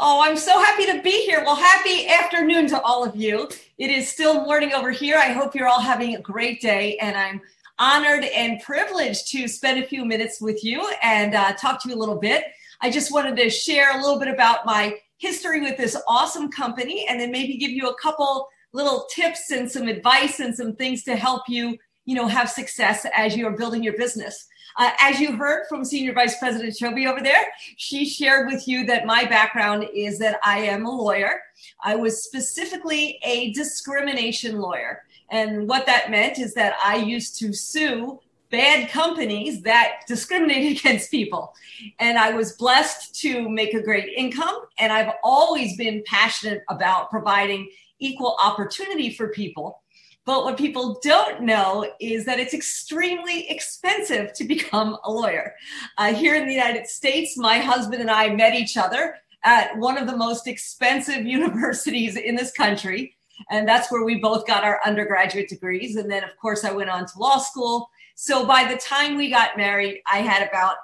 Oh, I'm so happy to be here. Well, happy afternoon to all of you. It is still morning over here. I hope you're all having a great day, and I'm honored and privileged to spend a few minutes with you and uh, talk to you a little bit. I just wanted to share a little bit about my history with this awesome company and then maybe give you a couple little tips and some advice and some things to help you, you know, have success as you are building your business. Uh, as you heard from Senior Vice President Chobi over there, she shared with you that my background is that I am a lawyer. I was specifically a discrimination lawyer. And what that meant is that I used to sue bad companies that discriminated against people. And I was blessed to make a great income. And I've always been passionate about providing equal opportunity for people. But what people don't know is that it's extremely expensive to become a lawyer. Uh, here in the United States, my husband and I met each other at one of the most expensive universities in this country. And that's where we both got our undergraduate degrees. And then, of course, I went on to law school. So by the time we got married, I had about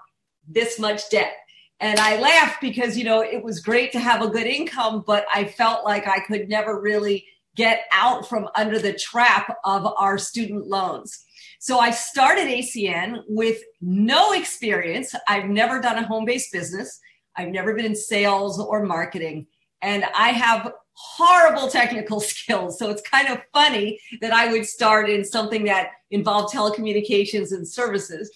this much debt. And I laughed because, you know, it was great to have a good income, but I felt like I could never really get out from under the trap of our student loans. So I started ACN with no experience. I've never done a home based business, I've never been in sales or marketing, and I have horrible technical skills. So it's kind of funny that I would start in something that involved telecommunications and services.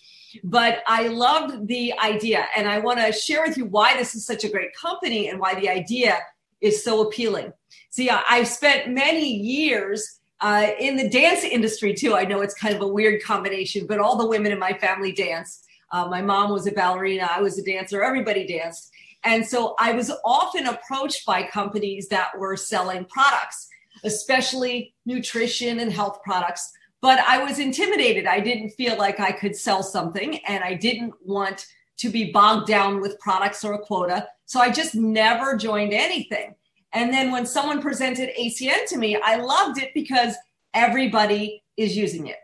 But I loved the idea, and I want to share with you why this is such a great company and why the idea is so appealing. See, I've spent many years uh, in the dance industry too. I know it's kind of a weird combination, but all the women in my family dance. Uh, my mom was a ballerina, I was a dancer, everybody danced. And so I was often approached by companies that were selling products, especially nutrition and health products. But I was intimidated. I didn't feel like I could sell something, and I didn't want to be bogged down with products or a quota. So I just never joined anything. And then when someone presented ACN to me, I loved it because everybody is using it.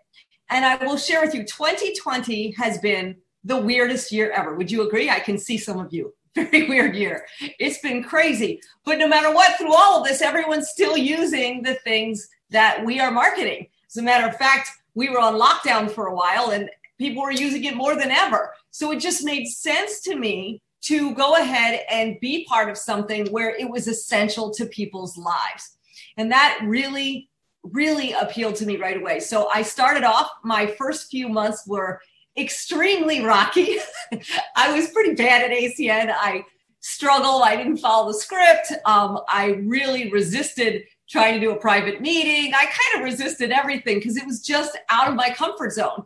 And I will share with you 2020 has been the weirdest year ever. Would you agree? I can see some of you. Very weird year. It's been crazy. But no matter what, through all of this, everyone's still using the things that we are marketing. As a matter of fact, we were on lockdown for a while and people were using it more than ever. So it just made sense to me to go ahead and be part of something where it was essential to people's lives. And that really, really appealed to me right away. So I started off, my first few months were extremely rocky. I was pretty bad at ACN. I struggled. I didn't follow the script. Um, I really resisted trying to do a private meeting. I kind of resisted everything because it was just out of my comfort zone.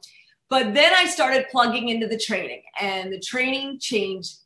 But then I started plugging into the training, and the training changed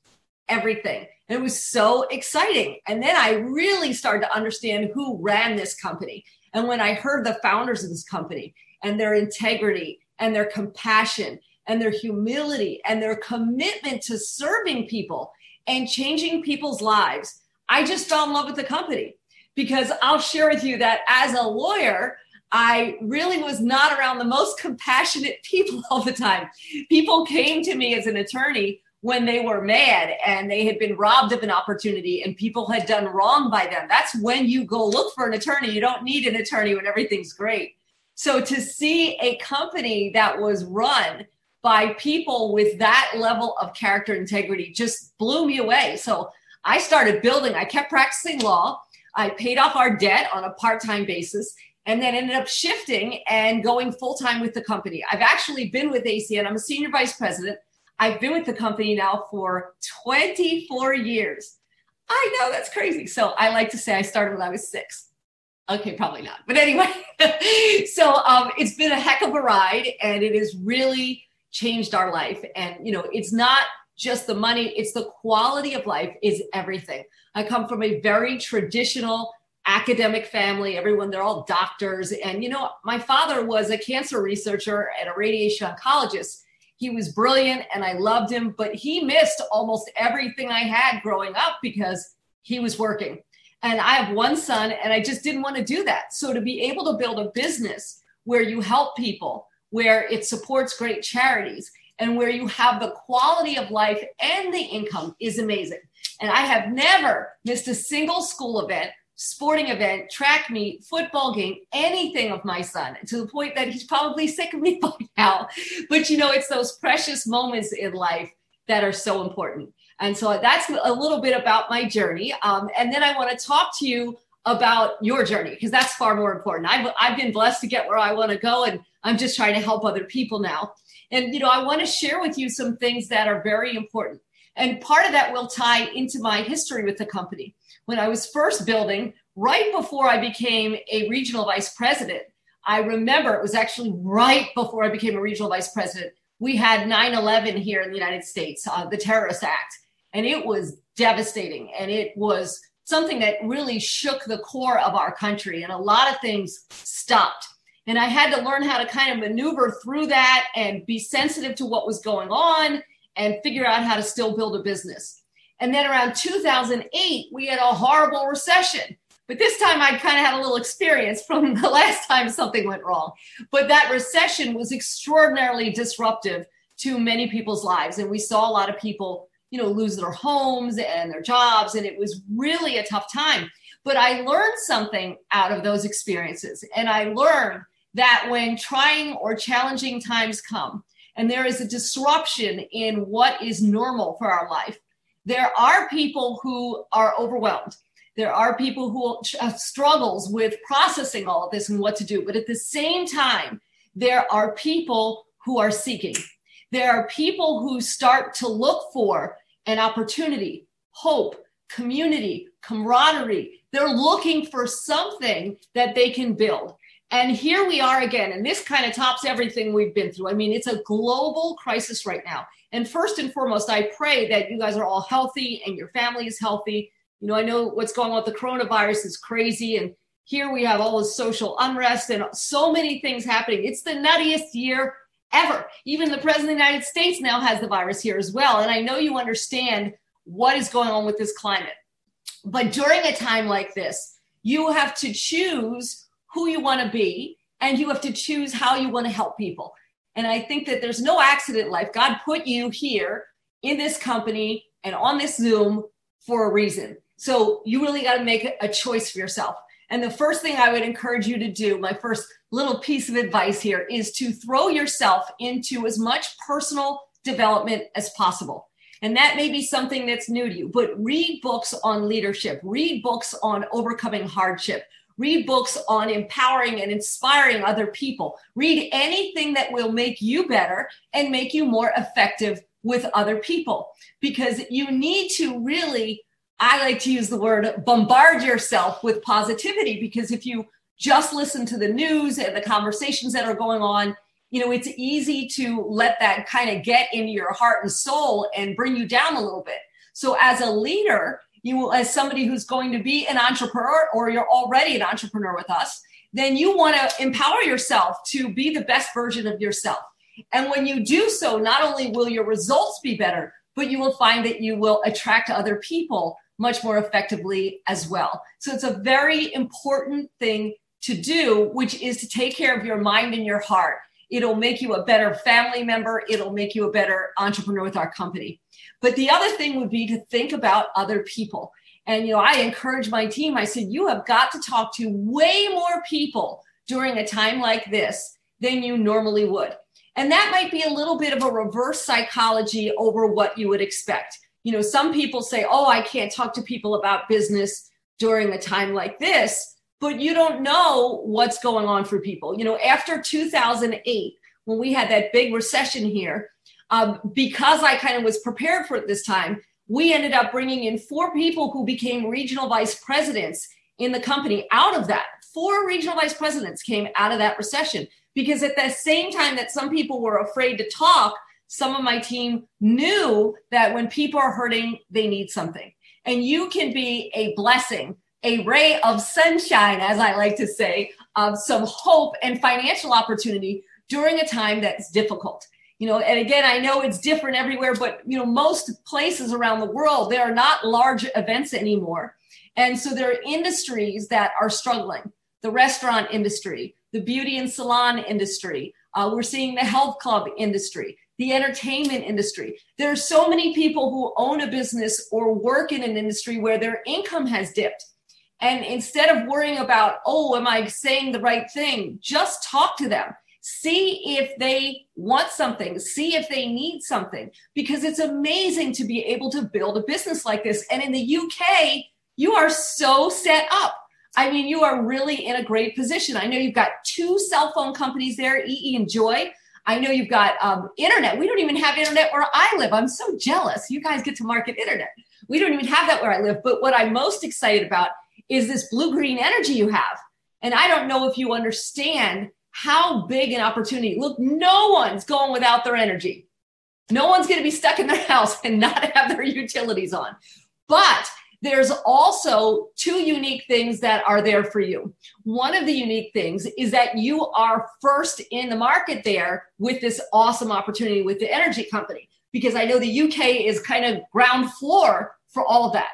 everything. And it was so exciting. And then I really started to understand who ran this company. And when I heard the founders of this company and their integrity and their compassion and their humility and their commitment to serving people and changing people's lives, I just fell in love with the company. Because I'll share with you that as a lawyer, I really was not around the most compassionate people all the time. People came to me as an attorney when they were mad and they had been robbed of an opportunity and people had done wrong by them. That's when you go look for an attorney. You don't need an attorney when everything's great. So to see a company that was run by people with that level of character integrity just blew me away. So I started building, I kept practicing law. I paid off our debt on a part time basis and then ended up shifting and going full time with the company. I've actually been with ACN, I'm a senior vice president. I've been with the company now for 24 years. I know that's crazy. So I like to say I started when I was six. Okay, probably not. But anyway, so um, it's been a heck of a ride and it has really changed our life. And, you know, it's not just the money, it's the quality of life is everything. I come from a very traditional academic family. Everyone, they're all doctors. And, you know, my father was a cancer researcher and a radiation oncologist. He was brilliant and I loved him, but he missed almost everything I had growing up because he was working. And I have one son and I just didn't want to do that. So to be able to build a business where you help people, where it supports great charities, and where you have the quality of life and the income is amazing. And I have never missed a single school event, sporting event, track meet, football game, anything of my son to the point that he's probably sick of me by now. But you know, it's those precious moments in life that are so important. And so that's a little bit about my journey. Um, and then I want to talk to you about your journey because that's far more important. I've, I've been blessed to get where I want to go and I'm just trying to help other people now. And, you know, I want to share with you some things that are very important. And part of that will tie into my history with the company. When I was first building, right before I became a regional vice president, I remember it was actually right before I became a regional vice president. We had 9 11 here in the United States, uh, the Terrorist Act, and it was devastating. And it was something that really shook the core of our country, and a lot of things stopped. And I had to learn how to kind of maneuver through that and be sensitive to what was going on and figure out how to still build a business. And then around 2008, we had a horrible recession. But this time I kind of had a little experience from the last time something went wrong. But that recession was extraordinarily disruptive to many people's lives. And we saw a lot of people, you know, lose their homes and their jobs. And it was really a tough time. But I learned something out of those experiences. And I learned that when trying or challenging times come, and there is a disruption in what is normal for our life, there are people who are overwhelmed. There are people who struggles with processing all of this and what to do. But at the same time, there are people who are seeking. There are people who start to look for an opportunity, hope, community, camaraderie. They're looking for something that they can build. And here we are again, and this kind of tops everything we've been through. I mean, it's a global crisis right now. And first and foremost, I pray that you guys are all healthy and your family is healthy. You know, I know what's going on with the coronavirus is crazy. And here we have all this social unrest and so many things happening. It's the nuttiest year ever. Even the president of the United States now has the virus here as well. And I know you understand what is going on with this climate. But during a time like this, you have to choose who you want to be and you have to choose how you want to help people. And I think that there's no accident in life. God put you here in this company and on this Zoom for a reason. So you really got to make a choice for yourself. And the first thing I would encourage you to do, my first little piece of advice here, is to throw yourself into as much personal development as possible. And that may be something that's new to you, but read books on leadership, read books on overcoming hardship, Read books on empowering and inspiring other people. Read anything that will make you better and make you more effective with other people because you need to really, I like to use the word bombard yourself with positivity because if you just listen to the news and the conversations that are going on, you know, it's easy to let that kind of get into your heart and soul and bring you down a little bit. So as a leader, you as somebody who's going to be an entrepreneur or you're already an entrepreneur with us then you want to empower yourself to be the best version of yourself. And when you do so not only will your results be better but you will find that you will attract other people much more effectively as well. So it's a very important thing to do which is to take care of your mind and your heart it'll make you a better family member it'll make you a better entrepreneur with our company but the other thing would be to think about other people. And, you know, I encourage my team, I said, you have got to talk to way more people during a time like this than you normally would. And that might be a little bit of a reverse psychology over what you would expect. You know, some people say, oh, I can't talk to people about business during a time like this, but you don't know what's going on for people. You know, after 2008, when we had that big recession here, um, because I kind of was prepared for it this time, we ended up bringing in four people who became regional vice presidents in the company out of that. Four regional vice presidents came out of that recession because at the same time that some people were afraid to talk, some of my team knew that when people are hurting, they need something. And you can be a blessing, a ray of sunshine, as I like to say, of some hope and financial opportunity during a time that's difficult you know and again i know it's different everywhere but you know most places around the world there are not large events anymore and so there are industries that are struggling the restaurant industry the beauty and salon industry uh, we're seeing the health club industry the entertainment industry. There are so many people who own a business or work in an industry where their income has dipped. And instead of worrying about, oh, am I saying the right thing? Just talk to them. See if they want something, see if they need something, because it's amazing to be able to build a business like this. And in the UK, you are so set up. I mean, you are really in a great position. I know you've got two cell phone companies there, EE and Joy. I know you've got um, internet. We don't even have internet where I live. I'm so jealous. You guys get to market internet. We don't even have that where I live. But what I'm most excited about is this blue green energy you have. And I don't know if you understand how big an opportunity. Look, no one's going without their energy. No one's going to be stuck in their house and not have their utilities on. But there's also two unique things that are there for you. One of the unique things is that you are first in the market there with this awesome opportunity with the energy company, because I know the UK is kind of ground floor for all of that.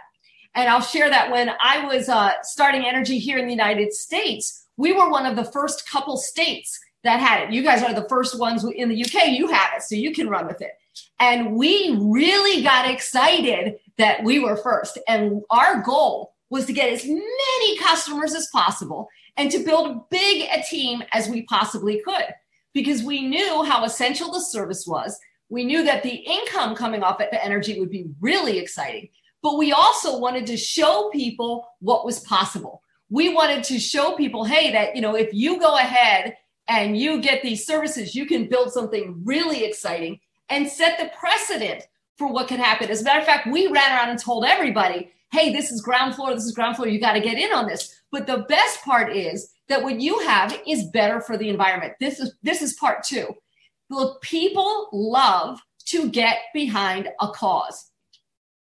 And I'll share that when I was uh, starting energy here in the United States, we were one of the first couple states that had it. You guys are the first ones in the UK, you have it, so you can run with it. And we really got excited that we were first. And our goal was to get as many customers as possible and to build big a team as we possibly could because we knew how essential the service was. We knew that the income coming off at the energy would be really exciting, but we also wanted to show people what was possible. We wanted to show people, hey, that, you know, if you go ahead and you get these services, you can build something really exciting and set the precedent for what could happen. As a matter of fact, we ran around and told everybody, hey, this is ground floor, this is ground floor, you got to get in on this. But the best part is that what you have is better for the environment. This is this is part two. Look, people love to get behind a cause.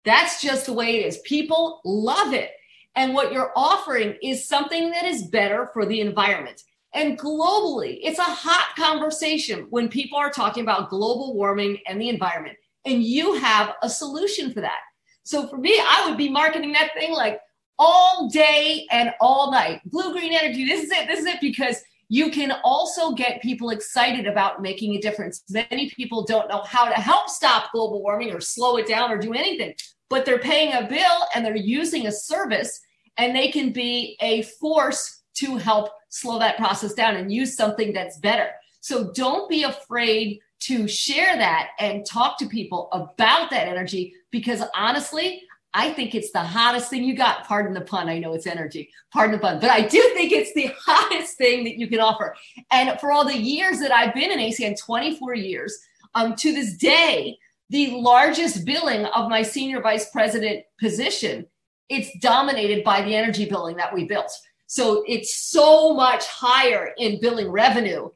That's just the way it is. People love it. And what you're offering is something that is better for the environment. And globally, it's a hot conversation when people are talking about global warming and the environment and you have a solution for that. So for me, I would be marketing that thing like all day and all night. Blue green energy. This is it. This is it because you can also get people excited about making a difference. Many people don't know how to help stop global warming or slow it down or do anything, but they're paying a bill and they're using a service and they can be a force to help slow that process down and use something that's better. So don't be afraid to share that and talk to people about that energy because honestly, I think it's the hottest thing you got. Pardon the pun. I know it's energy. Pardon the pun. But I do think it's the hottest thing that you can offer. And for all the years that I've been in ACN, 24 years, um, to this day, the largest billing of my senior vice president position, it's dominated by the energy billing that we built. So it's so much higher in billing revenue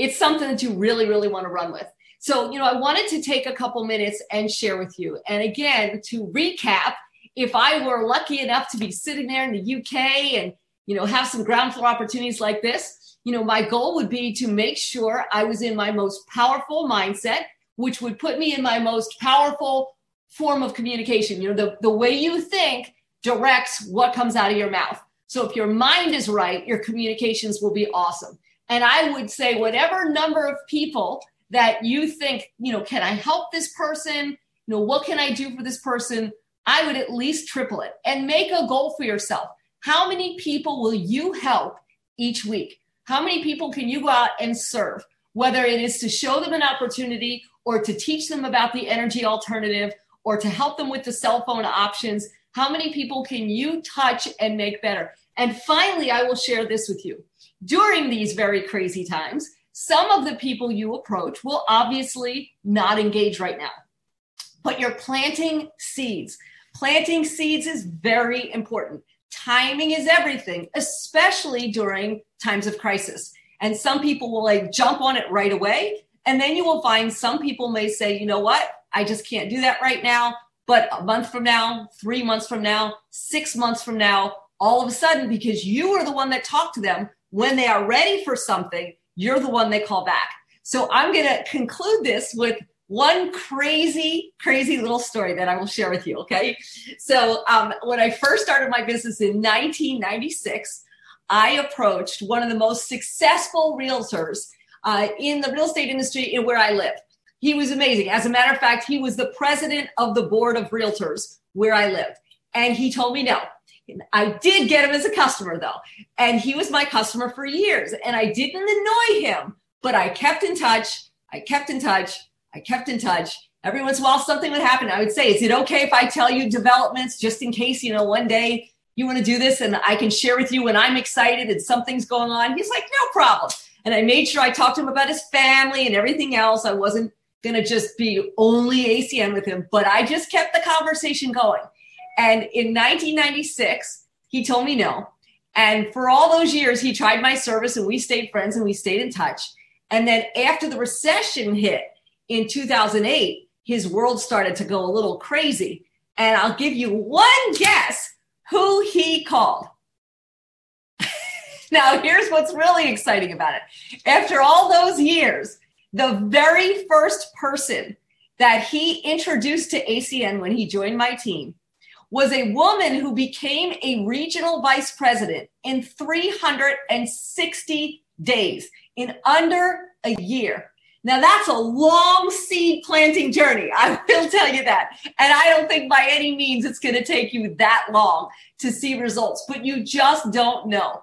it's something that you really, really want to run with. So, you know, I wanted to take a couple minutes and share with you. And again, to recap, if I were lucky enough to be sitting there in the UK and, you know, have some ground floor opportunities like this, you know, my goal would be to make sure I was in my most powerful mindset, which would put me in my most powerful form of communication. You know, the, the way you think directs what comes out of your mouth. So if your mind is right, your communications will be awesome. And I would say, whatever number of people that you think, you know, can I help this person? You know, what can I do for this person? I would at least triple it and make a goal for yourself. How many people will you help each week? How many people can you go out and serve? Whether it is to show them an opportunity or to teach them about the energy alternative or to help them with the cell phone options, how many people can you touch and make better? And finally, I will share this with you during these very crazy times, some of the people you approach will obviously not engage right now, but you're planting seeds. Planting seeds is very important. Timing is everything, especially during times of crisis. And some people will like jump on it right away. And then you will find some people may say, you know what? I just can't do that right now. But a month from now, three months from now, six months from now, all of a sudden, because you are the one that talked to them, when they are ready for something, you're the one they call back. So I'm going to conclude this with one crazy, crazy little story that I will share with you. Okay. So um, when I first started my business in 1996, I approached one of the most successful realtors uh, in the real estate industry in where I live. He was amazing. As a matter of fact, he was the president of the board of realtors where I lived. And he told me no. I did get him as a customer though. And he was my customer for years. And I didn't annoy him, but I kept in touch. I kept in touch. I kept in touch. Every once in a while, something would happen. I would say, Is it okay if I tell you developments just in case, you know, one day you want to do this and I can share with you when I'm excited and something's going on? He's like, No problem. And I made sure I talked to him about his family and everything else. I wasn't going to just be only ACN with him, but I just kept the conversation going. And in 1996, he told me no. And for all those years, he tried my service and we stayed friends and we stayed in touch. And then after the recession hit in 2008, his world started to go a little crazy. And I'll give you one guess who he called. now, here's what's really exciting about it. After all those years, the very first person that he introduced to ACN when he joined my team was a woman who became a regional vice president in 360 days in under a year. Now that's a long seed planting journey. I will tell you that. And I don't think by any means it's going to take you that long to see results, but you just don't know.